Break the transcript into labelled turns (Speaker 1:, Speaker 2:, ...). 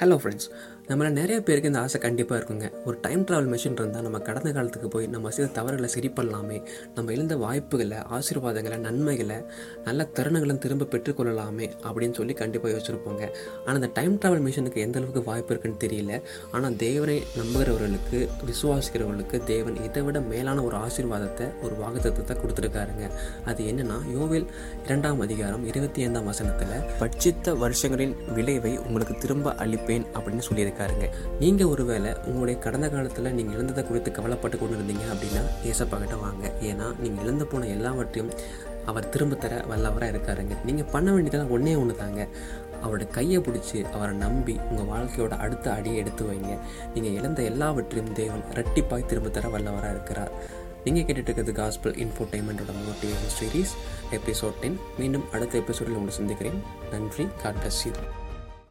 Speaker 1: Hello friends, நம்மள நிறைய பேருக்கு இந்த ஆசை கண்டிப்பாக இருக்குங்க. ஒரு டைம் ட்ராவல் மிஷின் இருந்தால் நம்ம கடந்த காலத்துக்கு போய் நம்ம செய்த தவறுகளை சரி பண்ணலாமே. நம்ம இழந்த வாய்ப்புகளை ஆசீர்வாதங்களை நன்மைகளை நல்ல தருணங்களும் திரும்ப பெற்றுக்கொள்ளலாமே அப்படின்னு சொல்லி கண்டிப்பாக யோசிச்சிருப்போங்க. ஆனால் அந்த டைம் ட்ராவல் மிஷினுக்கு எந்த அளவுக்கு வாய்ப்பு இருக்குன்னு தெரியல. ஆனால் தேவனை நம்புகிறவர்களுக்கு விசுவாசிக்கிறவர்களுக்கு தேவன் இதை விட மேலான ஒரு ஆசீர்வாதத்தை ஒரு வாக்குத்தத்தத்தை கொடுத்துருக்காருங்க. அது என்னன்னா யோவில் இரண்டாம் அதிகாரம் இருபத்தி ஐந்தாம் வசனத்தில் பட்சித்த வருஷங்களின் விளைவை உங்களுக்கு திரும்ப அளிப்பேன் அப்படின்னு சொல்லியிருக்காருங்க நீங்கள் ஒருவேளை உங்களுடைய கடந்த காலத்தில் நீங்கள் இழந்ததை குறித்து கவலைப்பட்டு கொண்டு இருந்தீங்க அப்படின்னா ஏசப்பாக்கிட்ட வாங்க. ஏன்னா நீங்கள் இழந்து போன எல்லாவற்றையும் அவர் திரும்ப தர வல்லவராக இருக்காருங்க. நீங்கள் பண்ண வேண்டியதெல்லாம் ஒன்றே ஒன்று தாங்க அவரோட கையை பிடிச்சி அவரை நம்பி உங்கள் வாழ்க்கையோட அடுத்த அடியை எடுத்து வைங்க. நீங்கள் இழந்த எல்லாவற்றையும் தேவன் ரெட்டிப்பாய் திரும்ப தர வல்லவராக இருக்கிறார். நீங்கள் கேட்டுட்டு இருக்கிறது காஸ்பிள் இன்ஃபோடைன்மெண்ட்டோட மோட்டிவேஷன் சீரீஸ் எபிசோட் டென் மீண்டும் அடுத்த எபிசோடில் உங்களை சந்திக்கிறேன். நன்றி. God bless you